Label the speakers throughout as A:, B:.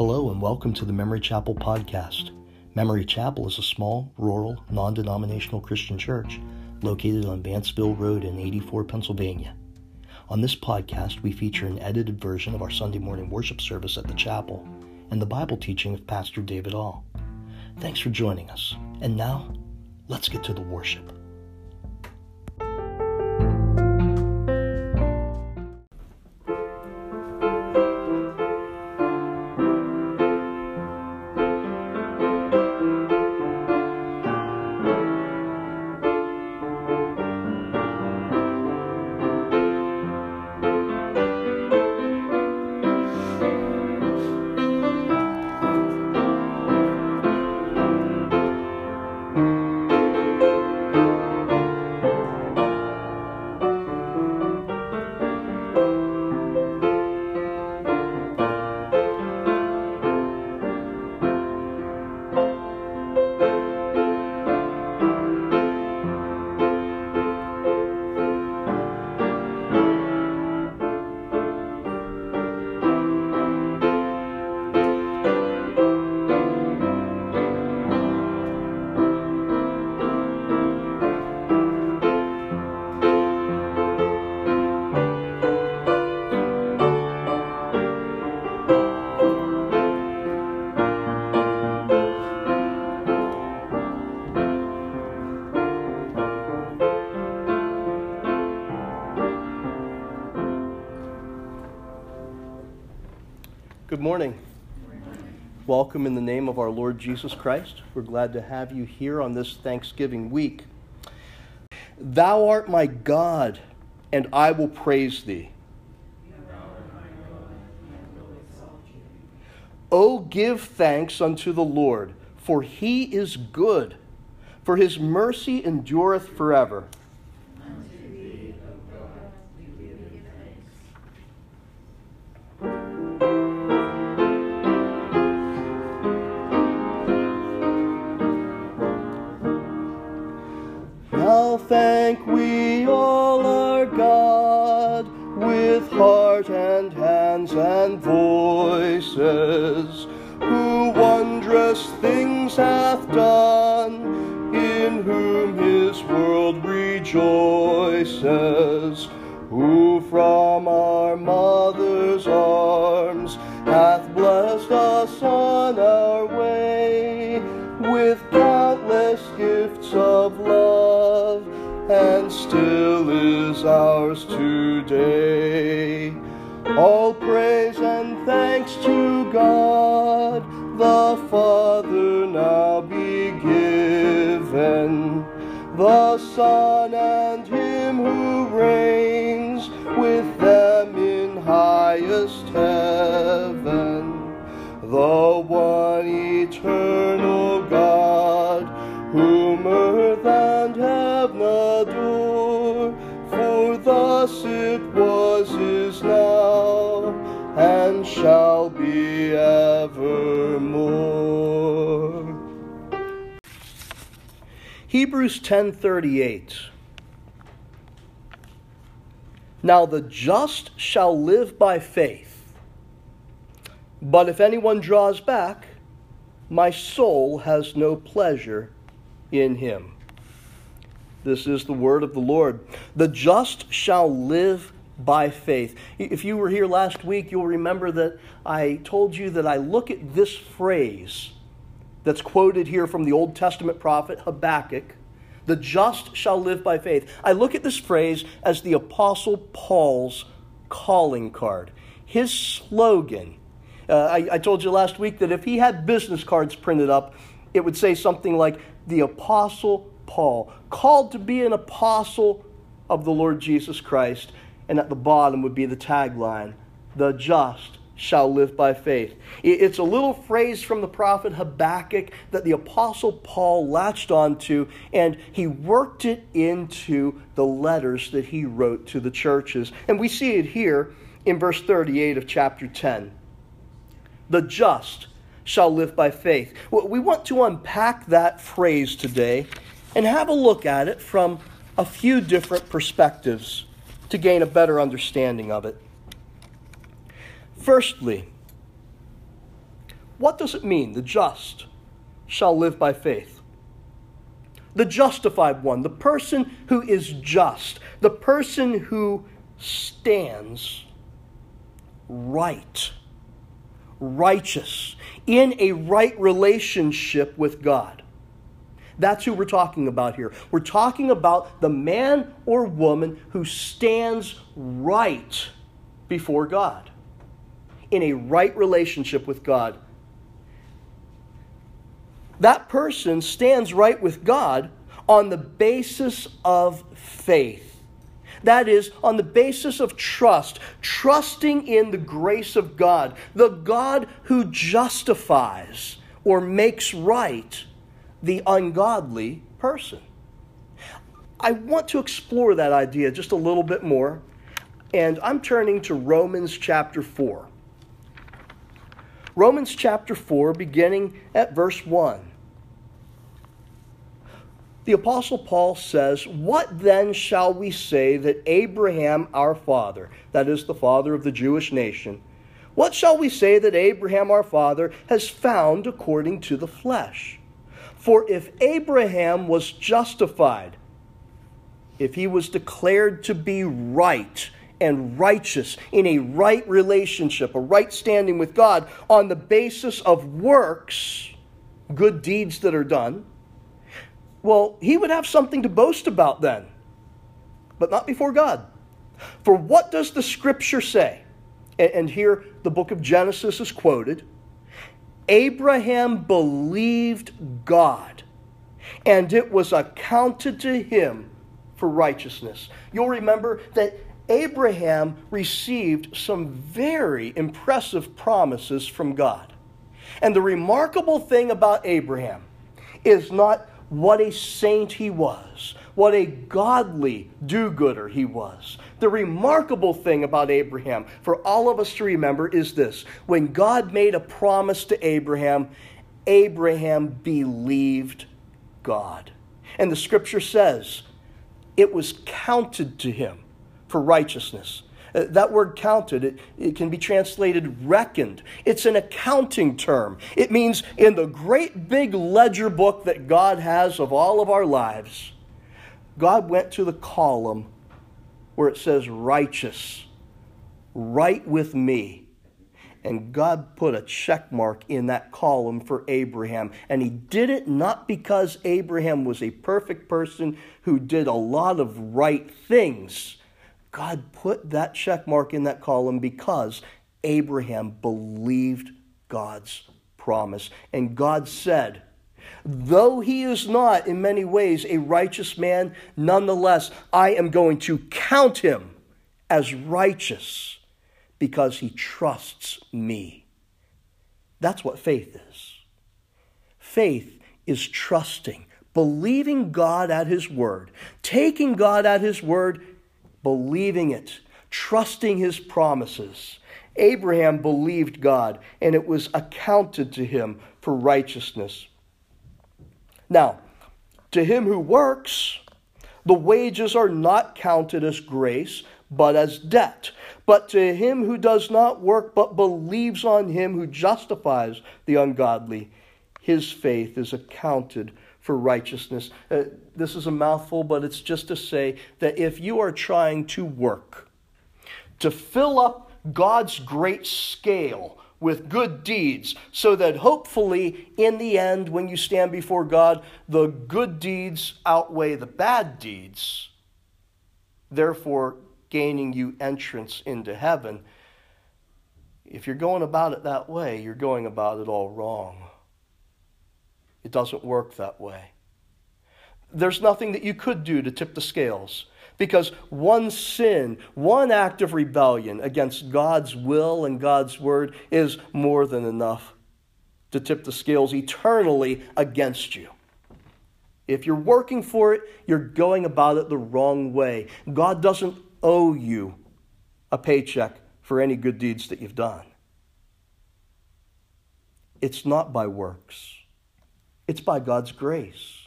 A: Hello, and welcome to the Memory Chapel podcast. Memory Chapel is a small, rural, non denominational Christian church located on Vanceville Road in 84, Pennsylvania. On this podcast, we feature an edited version of our Sunday morning worship service at the chapel and the Bible teaching of Pastor David All. Thanks for joining us. And now, let's get to the worship. Good morning. Welcome in the name of our Lord Jesus Christ. We're glad to have you here on this Thanksgiving week. Thou art my God, and I will praise thee. O give thanks unto the Lord, for he is good, for his mercy endureth forever. Thank we all our God with heart and hands and voices, who wondrous things hath done, in whom his world rejoices, who from our mother's arms hath blessed us on our way with countless gifts of still is ours today. All praise and thanks to God, the Father now be given, the Son and Him who reigns with them in highest heaven, the one eternal shall be evermore. Hebrews 10:38 Now the just shall live by faith. But if anyone draws back, my soul has no pleasure in him. This is the word of the Lord. The just shall live by faith. If you were here last week, you'll remember that I told you that I look at this phrase that's quoted here from the Old Testament prophet Habakkuk the just shall live by faith. I look at this phrase as the Apostle Paul's calling card, his slogan. Uh, I, I told you last week that if he had business cards printed up, it would say something like the Apostle Paul, called to be an apostle of the Lord Jesus Christ. And at the bottom would be the tagline the just shall live by faith. It's a little phrase from the prophet Habakkuk that the apostle Paul latched onto and he worked it into the letters that he wrote to the churches. And we see it here in verse 38 of chapter 10. The just shall live by faith. We want to unpack that phrase today and have a look at it from a few different perspectives to gain a better understanding of it. Firstly, What does it mean? The just shall live by faith. The justified one, the person who is just, the person who stands right, righteous, in a right relationship with God. That's who we're talking about here. We're talking about the man or woman who stands right before God, in a right relationship with God. That person stands right with God on the basis of faith. That is, on the basis of trust, trusting in the grace of God, the God who justifies or makes right the ungodly person. I want to explore that idea just a little bit more, and I'm turning to Romans chapter 4. Romans chapter 4, beginning at verse 1 the Apostle Paul says, What then shall we say that Abraham our father, that is the father of the Jewish nation, what shall we say that Abraham our father has found according to the flesh? For if Abraham was justified, if he was declared to be right and righteous in a right relationship, a right standing with God, on the basis of works, good deeds that are done, well, he would have something to boast about then, but not before God. For what does the scripture say? And here the book of Genesis is quoted Abraham believed God, and it was accounted to him for righteousness. You'll remember that Abraham received some very impressive promises from God. And the remarkable thing about Abraham is not what a saint he was, what a godly do gooder he was. The remarkable thing about Abraham, for all of us to remember, is this when God made a promise to Abraham, Abraham believed God. And the scripture says it was counted to him for righteousness. Uh, that word counted, it, it can be translated reckoned. It's an accounting term. It means in the great big ledger book that God has of all of our lives, God went to the column where it says righteous, right with me. And God put a check mark in that column for Abraham. And he did it not because Abraham was a perfect person who did a lot of right things God put that check mark in that column because Abraham believed God's promise. And God said, Though he is not in many ways a righteous man, nonetheless, I am going to count him as righteous because he trusts me. That's what faith is. Faith is trusting, believing God at his word, taking God at his word, believing it, trusting his promises. Abraham believed God, and it was accounted to him for righteousness. Now, to him who works, the wages are not counted as grace, but as debt. But to him who does not work, but believes on him who justifies the ungodly, his faith is accounted for righteousness. Uh, this is a mouthful, but it's just to say that if you are trying to work to fill up God's great scale with good deeds, so that hopefully in the end, when you stand before God, the good deeds outweigh the bad deeds, therefore gaining you entrance into heaven. If you're going about it that way, you're going about it all wrong. It doesn't work that way. There's nothing that you could do to tip the scales because one sin, one act of rebellion against God's will and God's word is more than enough to tip the scales eternally against you. If you're working for it, you're going about it the wrong way. God doesn't owe you a paycheck for any good deeds that you've done. It's not by works. It's by God's grace.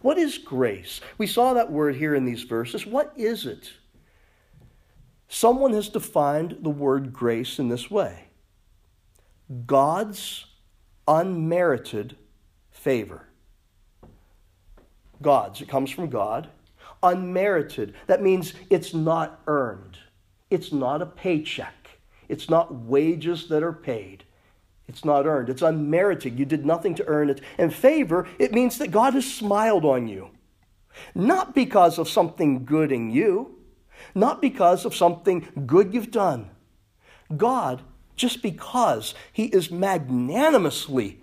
A: What is grace? We saw that word here in these verses. What is it? Someone has defined the word grace in this way God's unmerited favor. God's, it comes from God. Unmerited, that means it's not earned. It's not a paycheck. It's not wages that are paid. It's not earned. It's unmerited. You did nothing to earn it. And favor, it means that God has smiled on you. Not because of something good in you, not because of something good you've done. God, just because He is magnanimously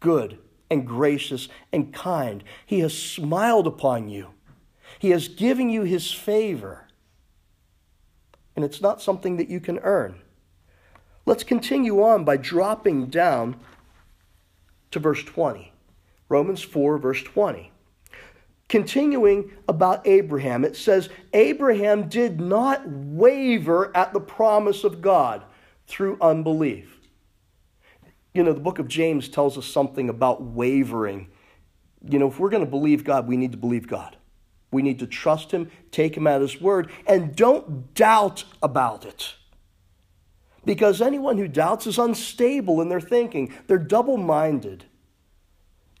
A: good and gracious and kind, He has smiled upon you. He has given you His favor. And it's not something that you can earn. Let's continue on by dropping down to verse 20. Romans 4, verse 20. Continuing about Abraham, it says, Abraham did not waver at the promise of God through unbelief. You know, the book of James tells us something about wavering. You know, if we're going to believe God, we need to believe God. We need to trust Him, take Him at His word, and don't doubt about it. Because anyone who doubts is unstable in their thinking. They're double minded.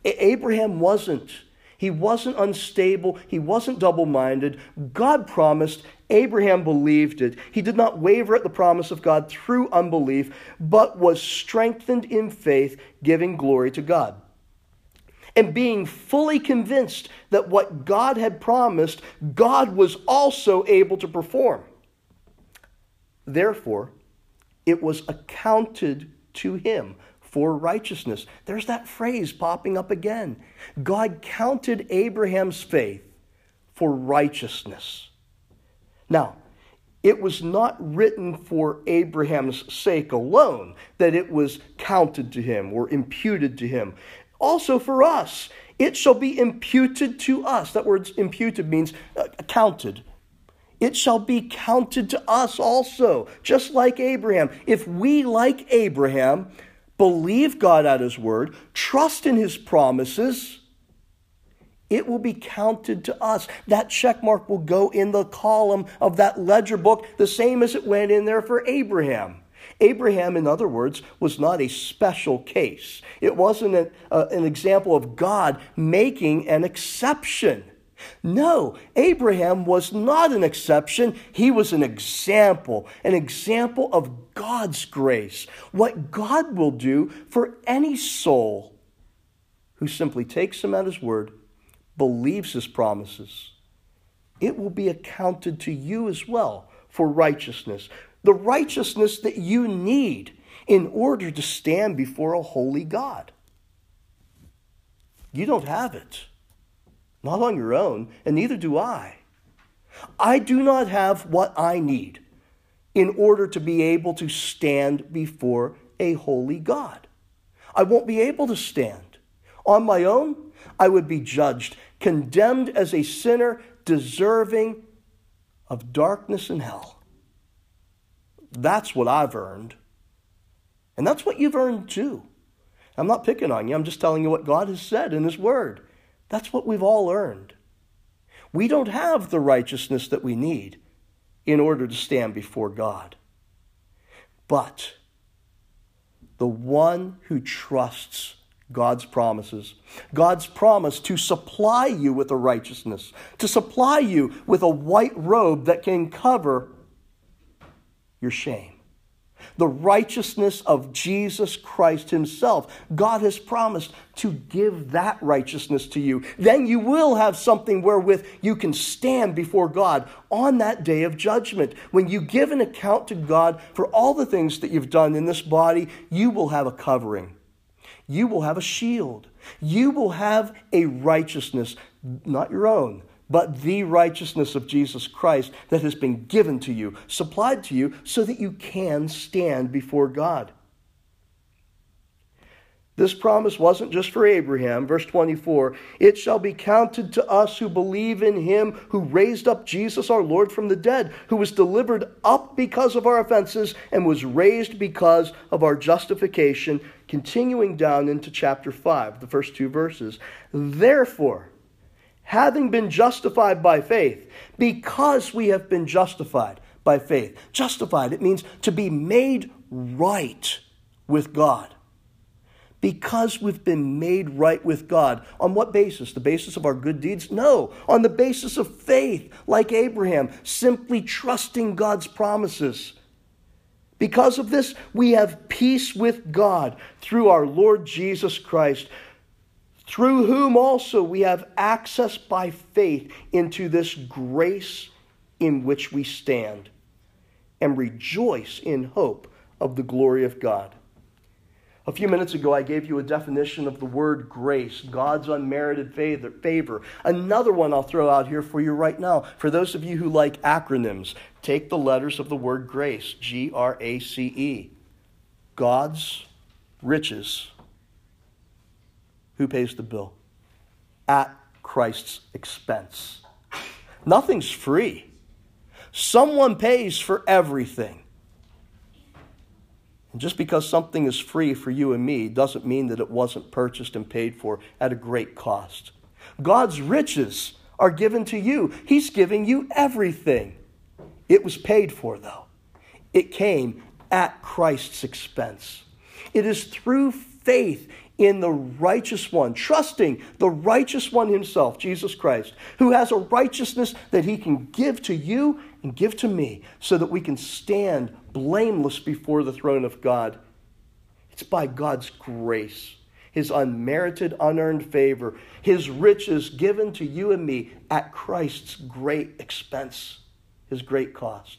A: Abraham wasn't. He wasn't unstable. He wasn't double minded. God promised. Abraham believed it. He did not waver at the promise of God through unbelief, but was strengthened in faith, giving glory to God. And being fully convinced that what God had promised, God was also able to perform. Therefore, it was accounted to him for righteousness. There's that phrase popping up again. God counted Abraham's faith for righteousness. Now, it was not written for Abraham's sake alone that it was counted to him or imputed to him. Also for us, it shall be imputed to us. That word imputed means uh, counted it shall be counted to us also, just like Abraham. If we, like Abraham, believe God at his word, trust in his promises, it will be counted to us. That check mark will go in the column of that ledger book, the same as it went in there for Abraham. Abraham, in other words, was not a special case. It wasn't an, an example of God making an exception. No, Abraham was not an exception. He was an example, an example of God's grace, what God will do for any soul who simply takes him at his word, believes his promises. It will be accounted to you as well for righteousness, the righteousness that you need in order to stand before a holy God. You don't have it not on your own, and neither do I. I do not have what I need in order to be able to stand before a holy God. I won't be able to stand. On my own, I would be judged, condemned as a sinner, deserving of darkness and hell. That's what I've earned. And that's what you've earned too. I'm not picking on you, I'm just telling you what God has said in His Word. That's what we've all earned. We don't have the righteousness that we need in order to stand before God. But the one who trusts God's promises, God's promise to supply you with a righteousness, to supply you with a white robe that can cover your shame the righteousness of Jesus Christ Himself. God has promised to give that righteousness to you. Then you will have something wherewith you can stand before God on that day of judgment. When you give an account to God for all the things that you've done in this body, you will have a covering. You will have a shield. You will have a righteousness, not your own but the righteousness of Jesus Christ that has been given to you, supplied to you, so that you can stand before God. This promise wasn't just for Abraham. Verse 24 It shall be counted to us who believe in him who raised up Jesus our Lord from the dead, who was delivered up because of our offenses and was raised because of our justification. Continuing down into chapter 5, the first two verses. Therefore, having been justified by faith, because we have been justified by faith. Justified, it means to be made right with God. because we've been made right with God. On what basis? The basis of our good deeds? No, on the basis of faith, like Abraham, simply trusting God's promises. Because of this, we have peace with God through our Lord Jesus Christ, through whom also we have access by faith into this grace in which we stand, and rejoice in hope of the glory of God. A few minutes ago, I gave you a definition of the word grace, God's unmerited favor. Another one I'll throw out here for you right now. For those of you who like acronyms, take the letters of the word grace, G R A C E. God's riches. Who pays the bill? At Christ's expense. Nothing's free. Someone pays for everything. And just because something is free for you and me doesn't mean that it wasn't purchased and paid for at a great cost. God's riches are given to you, He's giving you everything. It was paid for, though. It came at Christ's expense. It is through faith in the righteous one, trusting the righteous one himself, Jesus Christ, who has a righteousness that he can give to you and give to me so that we can stand blameless before the throne of God. It's by God's grace, His unmerited, unearned favor, His riches given to you and me at Christ's great expense, His great cost.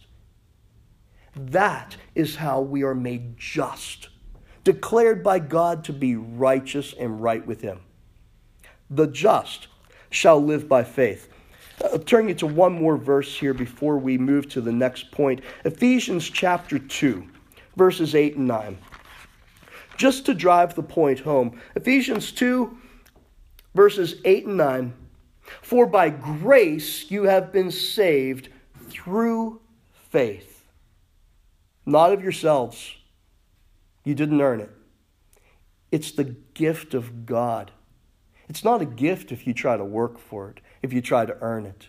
A: That is how we are made just, declared by God to be righteous and right with Him. The just shall live by faith. I'll turn you to one more verse here before we move to the next point Ephesians chapter 2, verses 8 and 9. Just to drive the point home, Ephesians 2, verses 8 and 9. For by grace you have been saved through faith, not of yourselves. You didn't earn it. It's the gift of God. It's not a gift if you try to work for it if you try to earn it.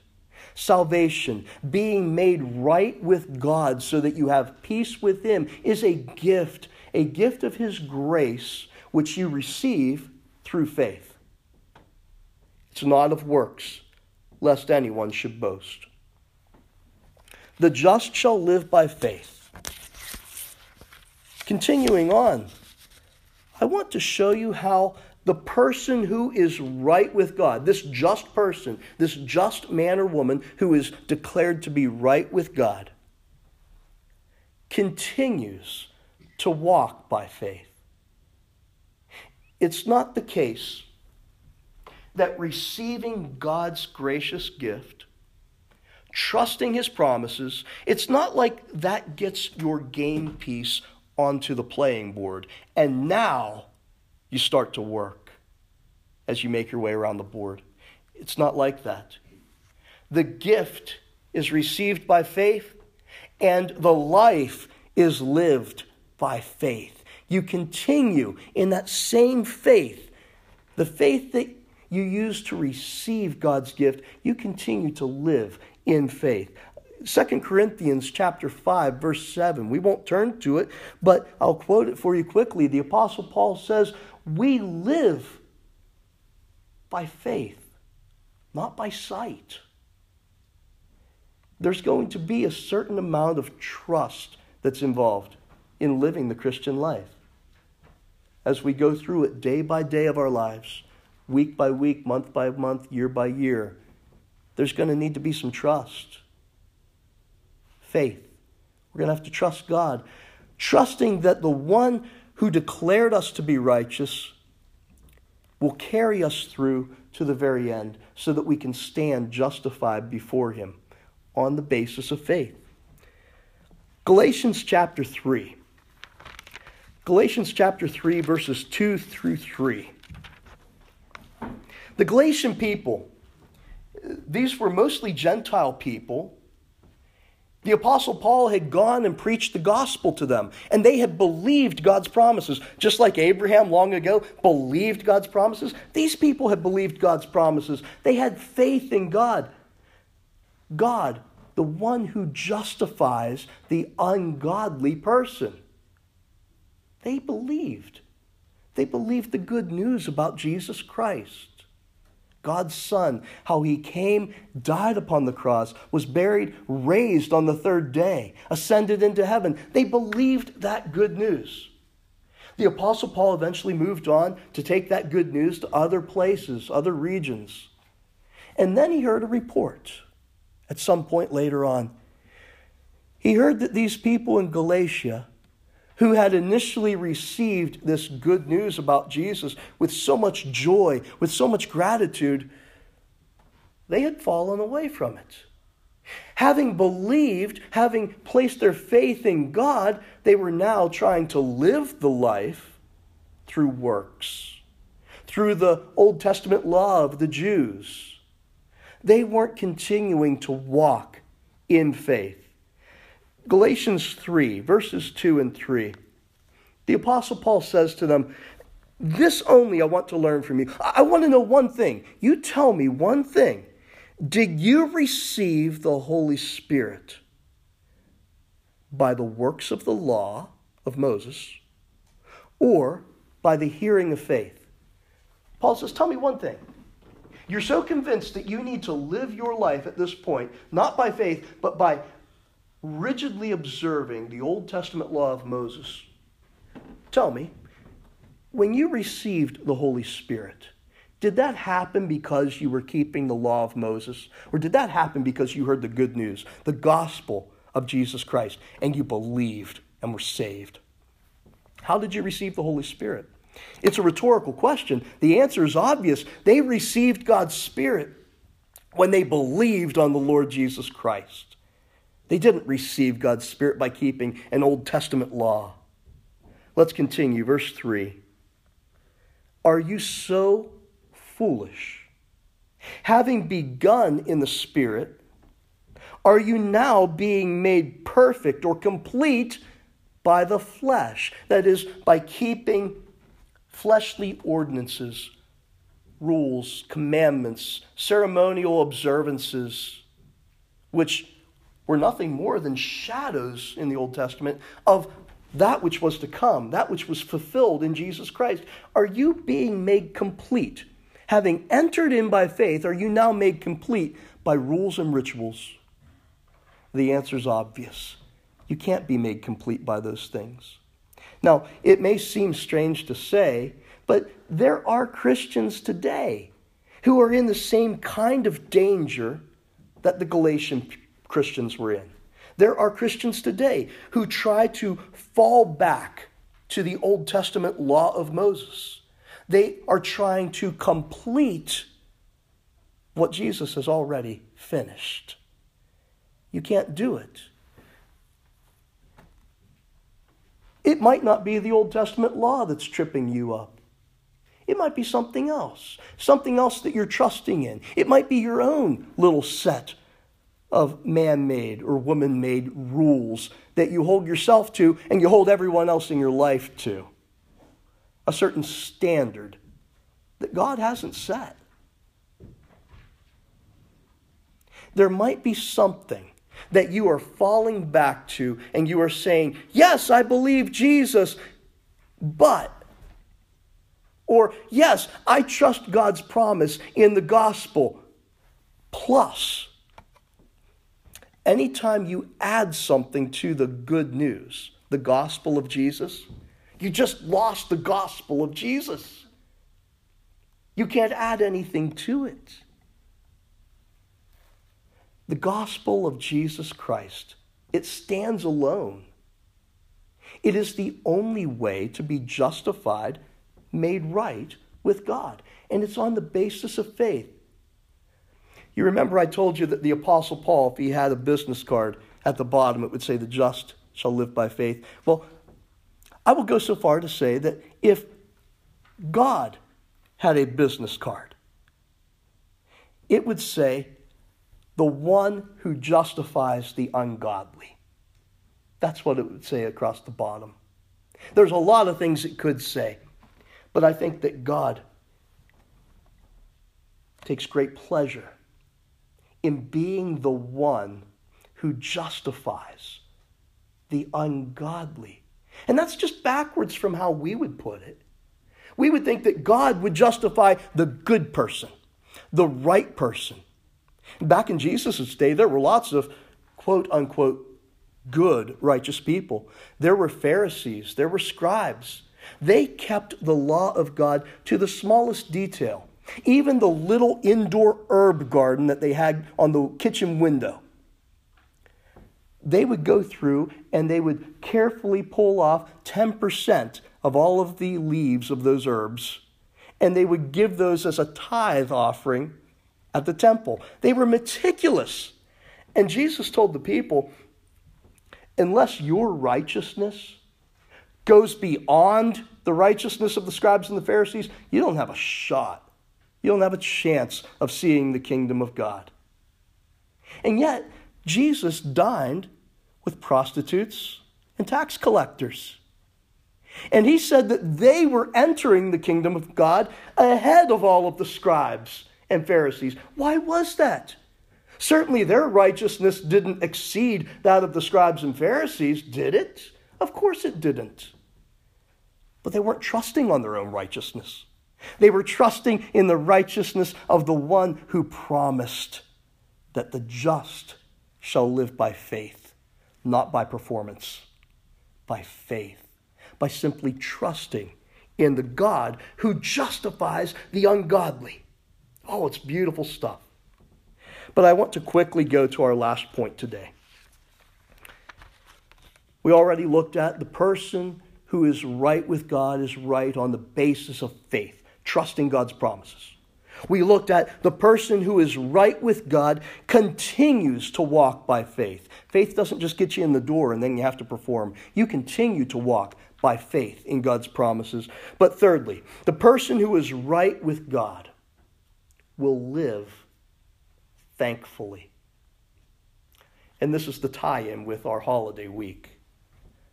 A: Salvation, being made right with God so that you have peace with Him, is a gift, a gift of His grace, which you receive through faith. It's not of works, lest anyone should boast. The just shall live by faith. Continuing on, I want to show you how the person who is right with God, this just person, this just man or woman who is declared to be right with God, continues to walk by faith. It's not the case that receiving God's gracious gift, trusting his promises, it's not like that gets your game piece onto the playing board. And now you start to work as you make your way around the board. It's not like that. The gift is received by faith, and the life is lived by faith. You continue in that same faith, the faith that you use to receive God's gift, you continue to live in faith. 2 Corinthians chapter 5 verse 7. We won't turn to it, but I'll quote it for you quickly. The apostle Paul says, "We live by faith, not by sight." There's going to be a certain amount of trust that's involved in living the Christian life. As we go through it day by day of our lives, week by week, month by month, year by year, there's going to need to be some trust faith. We're going to have to trust God, trusting that the one who declared us to be righteous will carry us through to the very end so that we can stand justified before him on the basis of faith. Galatians chapter 3. Galatians chapter 3, verses 2 through 3. The Galatian people, these were mostly Gentile people the Apostle Paul had gone and preached the gospel to them, and they had believed God's promises. Just like Abraham long ago believed God's promises, these people had believed God's promises. They had faith in God. God, the one who justifies the ungodly person. They believed. They believed the good news about Jesus Christ. God's Son, how he came, died upon the cross, was buried, raised on the third day, ascended into heaven. They believed that good news. The Apostle Paul eventually moved on to take that good news to other places, other regions. And then he heard a report at some point later on. He heard that these people in Galatia, who had initially received this good news about Jesus with so much joy, with so much gratitude, they had fallen away from it. Having believed, having placed their faith in God, they were now trying to live the life through works, through the Old Testament law of the Jews. They weren't continuing to walk in faith. Galatians 3, verses 2 and 3. The Apostle Paul says to them, This only I want to learn from you. I want to know one thing. You tell me one thing. Did you receive the Holy Spirit by the works of the law of Moses or by the hearing of faith? Paul says, Tell me one thing. You're so convinced that you need to live your life at this point, not by faith, but by rigidly observing the Old Testament law of Moses. Tell me, when you received the Holy Spirit, did that happen because you were keeping the law of Moses? Or did that happen because you heard the good news, the gospel of Jesus Christ, and you believed and were saved? How did you receive the Holy Spirit? It's a rhetorical question. The answer is obvious. They received God's Spirit when they believed on the Lord Jesus Christ. They didn't receive God's Spirit by keeping an Old Testament law. Let's continue. Verse 3. Are you so foolish. Having begun in the Spirit, are you now being made perfect or complete by the flesh? That is, by keeping fleshly ordinances, rules, commandments, ceremonial observances, which were nothing more than shadows in the Old Testament of that which was to come, that which was fulfilled in Jesus Christ. Are you being made complete? Having entered in by faith, are you now made complete by rules and rituals? The answer is obvious. You can't be made complete by those things. Now, it may seem strange to say, but there are Christians today who are in the same kind of danger that the Galatian Christians were in. There are Christians today who try to fall back to the Old Testament law of Moses they are trying to complete what Jesus has already finished. You can't do it. It might not be the Old Testament law that's tripping you up. It might be something else, something else that you're trusting in. It might be your own little set of man made or woman made rules that you hold yourself to and you hold everyone else in your life to a certain standard that God hasn't set. There might be something that you are falling back to and you are saying, Yes, I believe Jesus, but, or Yes, I trust God's promise in the gospel, plus. Anytime you add something to the good news, the gospel of Jesus, you just lost the gospel of Jesus. You can't add anything to it. The gospel of Jesus Christ, it stands alone. It is the only way to be justified, made right with God, and it's on the basis of faith. You remember I told you that the Apostle Paul, if he had a business card at the bottom, it would say, The just shall live by faith. Well, I will go so far to say that if God had a business card, it would say, the one who justifies the ungodly. That's what it would say across the bottom. There's a lot of things it could say, but I think that God takes great pleasure in being the one who justifies the ungodly. And that's just backwards from how we would put it. We would think that God would justify the good person, the right person. Back in Jesus' day, there were lots of quote unquote good, righteous people. There were Pharisees, there were scribes. They kept the law of God to the smallest detail. Even the little indoor herb garden that they had on the kitchen window. They would go through and they would carefully pull off 10% of all of the leaves of those herbs, and they would give those as a tithe offering at the temple. They were meticulous. And Jesus told the people, unless your righteousness goes beyond the righteousness of the scribes and the Pharisees, you don't have a shot. You don't have a chance of seeing the kingdom of God. And yet, Jesus dined with prostitutes and tax collectors. And he said that they were entering the kingdom of God ahead of all of the scribes and Pharisees. Why was that? Certainly their righteousness didn't exceed that of the scribes and Pharisees, did it? Of course it didn't. But they weren't trusting on their own righteousness. They were trusting in the righteousness of the one who promised that the just shall live by faith, not by performance, by faith, by simply trusting in the God who justifies the ungodly. Oh, it's beautiful stuff. But I want to quickly go to our last point today. We already looked at the person who is right with God is right on the basis of faith, trusting God's promises. We looked at the person who is right with God continues to walk by faith. Faith doesn't just get you in the door and then you have to perform. You continue to walk by faith in God's promises. But thirdly, the person who is right with God will live thankfully. And this is the tie in with our holiday week.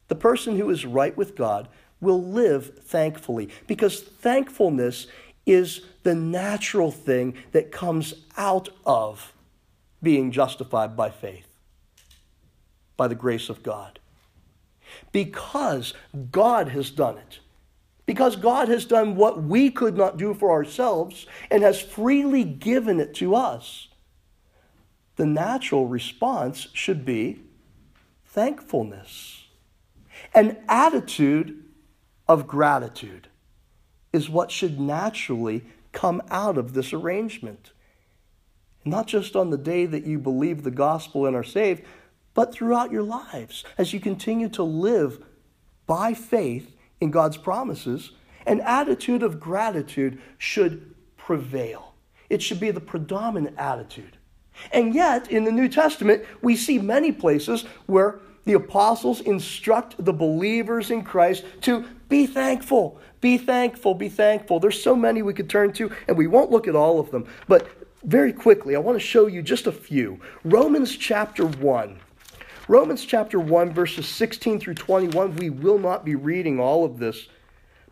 A: The person who is right with God will live thankfully because thankfulness is the natural thing that comes out of being justified by faith, by the grace of God. Because God has done it. Because God has done what we could not do for ourselves and has freely given it to us the natural response should be thankfulness. An attitude of gratitude is what should naturally come out of this arrangement. Not just on the day that you believe the gospel and are saved, but throughout your lives as you continue to live by faith in God's promises. An attitude of gratitude should prevail. It should be the predominant attitude. And yet, in the New Testament, we see many places where the apostles instruct the believers in Christ to be thankful, be thankful, be thankful. There's so many we could turn to, and we won't look at all of them. But very quickly, I want to show you just a few. Romans chapter 1. Romans chapter 1, verses 16 through 21. We will not be reading all of this,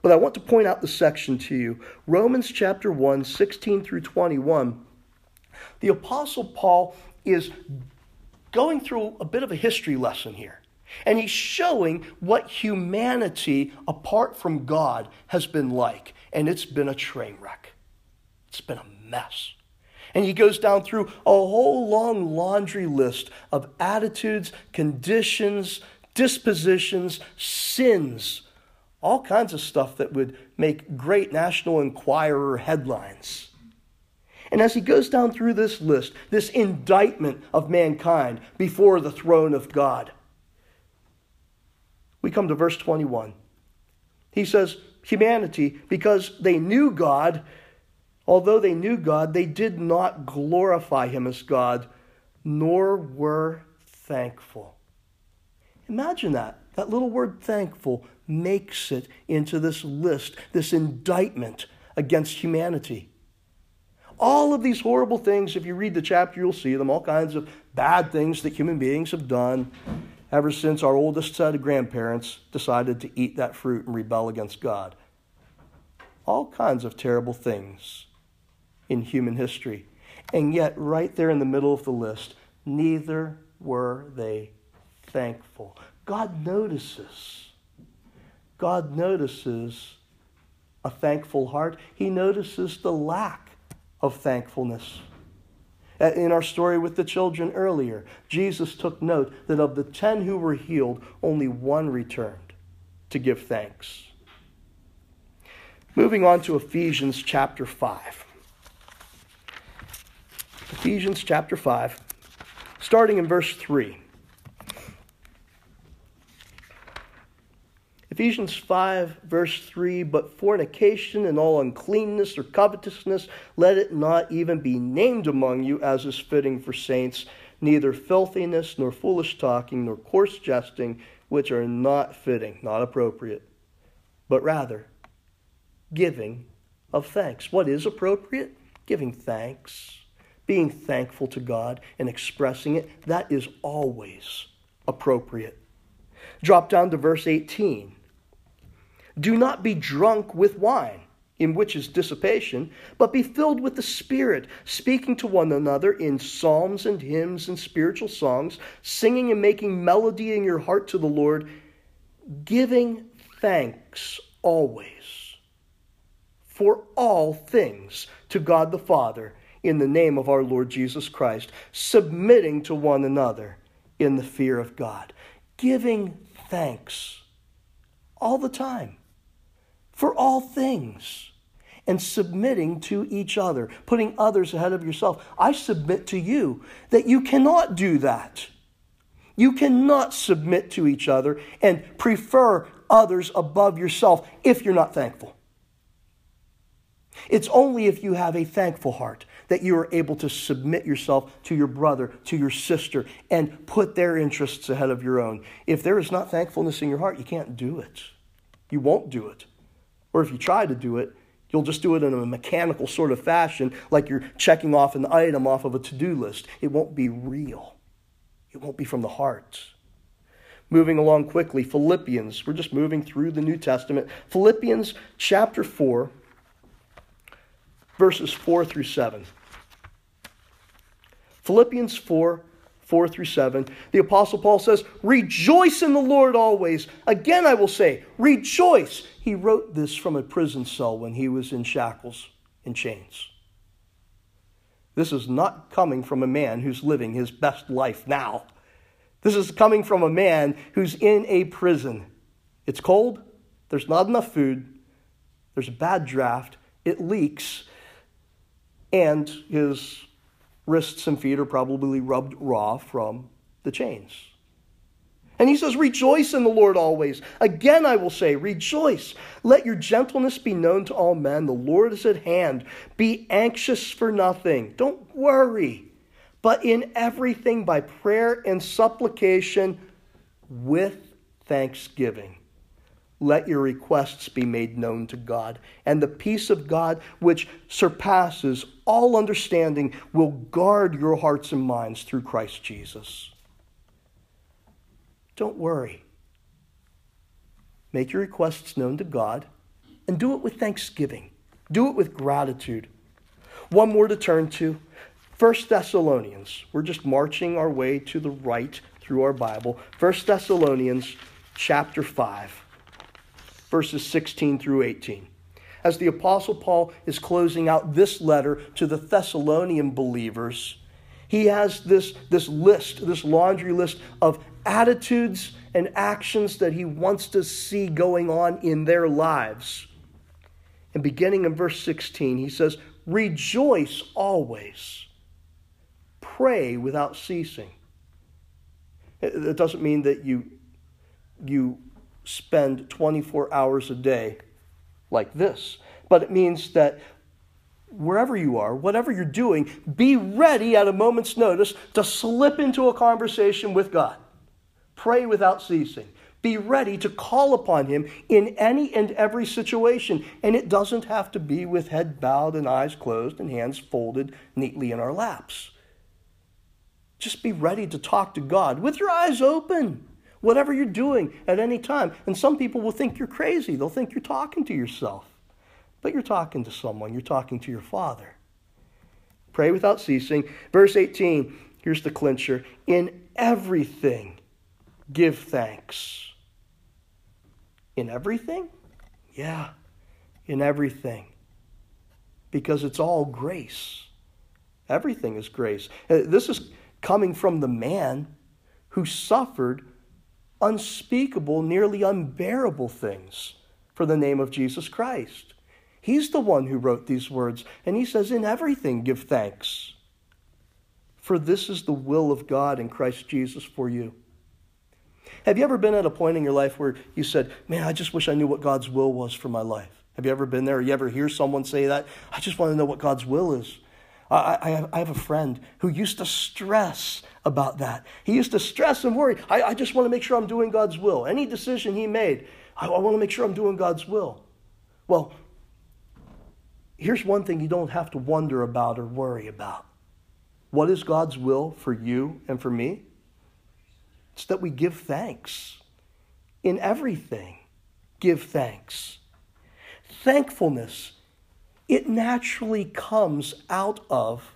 A: but I want to point out the section to you. Romans chapter 1, 16 through 21 the Apostle Paul is going through a bit of a history lesson here. And he's showing what humanity apart from God has been like. And it's been a train wreck, it's been a mess. And he goes down through a whole long laundry list of attitudes, conditions, dispositions, sins, all kinds of stuff that would make great National Enquirer headlines. And as he goes down through this list, this indictment of mankind before the throne of God, we come to verse 21. He says, Humanity, because they knew God, although they knew God, they did not glorify him as God, nor were thankful. Imagine that. That little word thankful makes it into this list, this indictment against humanity. All of these horrible things, if you read the chapter, you'll see them, all kinds of bad things that human beings have done ever since our oldest set of grandparents decided to eat that fruit and rebel against God. All kinds of terrible things in human history. And yet, right there in the middle of the list, neither were they thankful. God notices. God notices a thankful heart, he notices the lack of thankfulness. In our story with the children earlier, Jesus took note that of the ten who were healed, only one returned to give thanks. Moving on to Ephesians chapter 5. Ephesians chapter 5, starting in verse 3. Ephesians 5, verse 3 But fornication and all uncleanness or covetousness, let it not even be named among you as is fitting for saints, neither filthiness, nor foolish talking, nor coarse jesting, which are not fitting, not appropriate, but rather giving of thanks. What is appropriate? Giving thanks. Being thankful to God and expressing it, that is always appropriate. Drop down to verse 18. Do not be drunk with wine, in which is dissipation, but be filled with the Spirit, speaking to one another in psalms and hymns and spiritual songs, singing and making melody in your heart to the Lord, giving thanks always for all things to God the Father in the name of our Lord Jesus Christ, submitting to one another in the fear of God, giving thanks all the time for all things and submitting to each other, putting others ahead of yourself. I submit to you that you cannot do that. You cannot submit to each other and prefer others above yourself if you're not thankful. It's only if you have a thankful heart that you are able to submit yourself to your brother, to your sister, and put their interests ahead of your own. If there is not thankfulness in your heart, you can't do it. You won't do it. Or if you try to do it, you'll just do it in a mechanical sort of fashion, like you're checking off an item off of a to do list. It won't be real, it won't be from the heart. Moving along quickly, Philippians. We're just moving through the New Testament. Philippians chapter 4, verses 4 through 7. Philippians 4, 4 through 7, the Apostle Paul says, Rejoice in the Lord always. Again, I will say, rejoice. He wrote this from a prison cell when he was in shackles and chains. This is not coming from a man who's living his best life now. This is coming from a man who's in a prison. It's cold, there's not enough food, there's a bad draft, it leaks, and his wrists and feet are probably rubbed raw from the chains. And he says, Rejoice in the Lord always. Again, I will say, Rejoice. Let your gentleness be known to all men. The Lord is at hand. Be anxious for nothing. Don't worry. But in everything, by prayer and supplication, with thanksgiving let your requests be made known to God. And the peace of God, which surpasses all understanding, will guard your hearts and minds through Christ Jesus. Don't worry. Make your requests known to God and do it with thanksgiving. Do it with gratitude. One more to turn to First Thessalonians. We're just marching our way to the right through our Bible. First Thessalonians chapter 5 verses 16 through 18. As the Apostle Paul is closing out this letter to the Thessalonian believers, he has this, this list, this laundry list of attitudes and actions that he wants to see going on in their lives. And beginning in verse 16, he says, Rejoice always, pray without ceasing. It doesn't mean that you, you spend 24 hours a day like this. But it means that wherever you are, whatever you're doing, be ready at a moment's notice to slip into a conversation with God. Pray without ceasing. Be ready to call upon Him in any and every situation. And it doesn't have to be with head bowed and eyes closed and hands folded neatly in our laps. Just be ready to talk to God with your eyes open whatever you're doing at any time. And some people will think you're crazy, they'll think you're talking to yourself. But you're talking to someone, you're talking to your Father. Pray without ceasing. Verse 18, here's the clincher In everything, give thanks. In everything? Yeah, in everything because it's all grace. Everything is grace. Uh, this is coming from the man who suffered unspeakable, nearly unbearable things for the name of Jesus Christ. He's the one who wrote these words, and he says, In everything give thanks, for this is the will of God in Christ Jesus for you. Have you ever been at a point in your life where you said, Man, I just wish I knew what God's will was for my life? Have you ever been there? Or you ever hear someone say that? I just want to know what God's will is. I, I, have, a friend who used to stress about that. He used to stress and worry. I, I just want to make sure I'm doing God's will. Any decision he made, I, I want to make sure I'm doing God's will. Well, here's one thing you don't have to wonder about or worry about. What is God's will for you and for me? It's that we give thanks in everything. Give thanks. Thankfulness, it naturally comes out of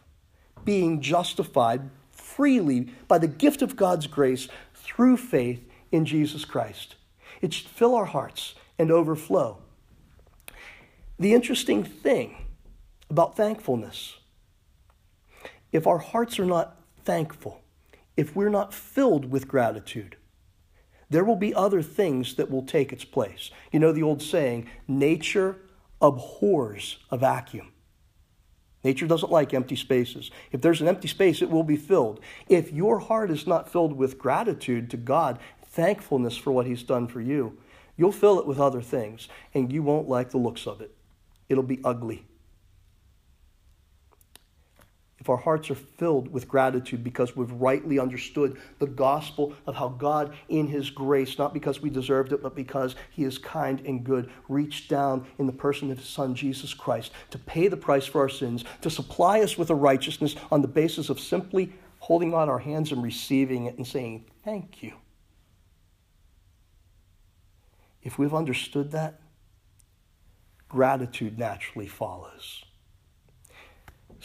A: being justified freely by the gift of God's grace through faith in Jesus Christ. It should fill our hearts and overflow. The interesting thing about thankfulness, if our hearts are not thankful, if we're not filled with gratitude, there will be other things that will take its place. You know the old saying, nature abhors a vacuum. Nature doesn't like empty spaces. If there's an empty space, it will be filled. If your heart is not filled with gratitude to God, thankfulness for what He's done for you, you'll fill it with other things, and you won't like the looks of it. It'll be ugly if our hearts are filled with gratitude because we've rightly understood the gospel of how God, in His grace, not because we deserved it, but because He is kind and good, reached down in the person of His Son, Jesus Christ, to pay the price for our sins, to supply us with a righteousness on the basis of simply holding out our hands and receiving it and saying, Thank you. If we've understood that, gratitude naturally follows.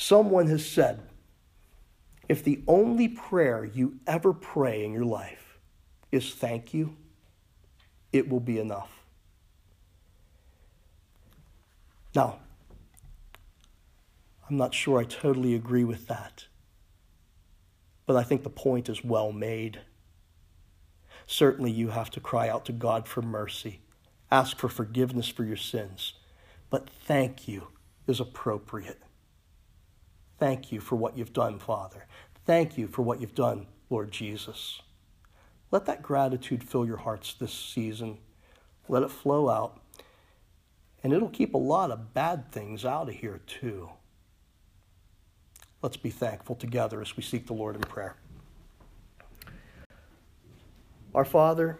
A: Someone has said, if the only prayer you ever pray in your life is thank you, it will be enough. Now, I'm not sure I totally agree with that, but I think the point is well made. Certainly, you have to cry out to God for mercy, ask for forgiveness for your sins, but thank you is appropriate. Thank you for what you've done, Father. Thank you for what you've done, Lord Jesus. Let that gratitude fill your hearts this season. Let it flow out. And it'll keep a lot of bad things out of here, too. Let's be thankful together as we seek the Lord in prayer. Our Father,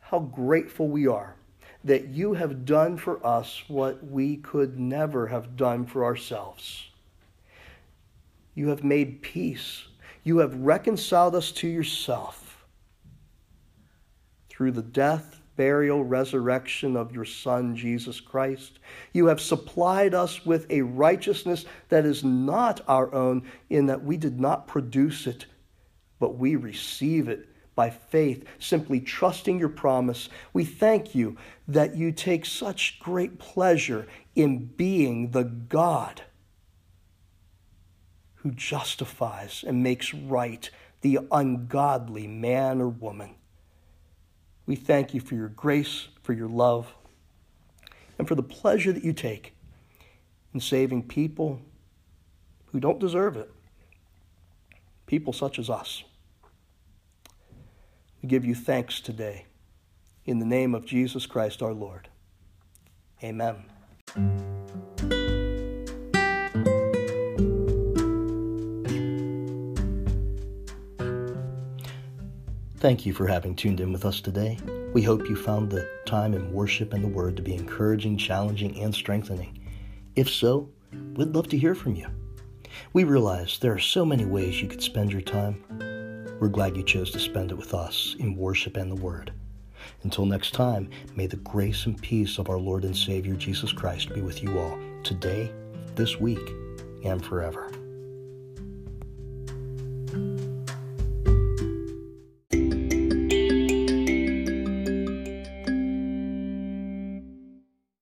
A: how grateful we are that you have done for us what we could never have done for ourselves. You have made peace. You have reconciled us to yourself through the death, burial, resurrection of your Son, Jesus Christ. You have supplied us with a righteousness that is not our own, in that we did not produce it, but we receive it by faith, simply trusting your promise. We thank you that you take such great pleasure in being the God who justifies and makes right the ungodly man or woman. We thank you for your grace, for your love, and for the pleasure that you take in saving people who don't deserve it, people such as us. We give you thanks today in the name of Jesus Christ our Lord. Amen. Thank you for having tuned in with us today. We hope you found the time in worship and the Word to be encouraging, challenging, and strengthening. If so, we'd love to hear from you. We realize there are so many ways you could spend your time. We're glad you chose to spend it with us in worship and the Word. Until next time, may the grace and peace of our Lord and Savior Jesus Christ be with you all, today, this week, and forever.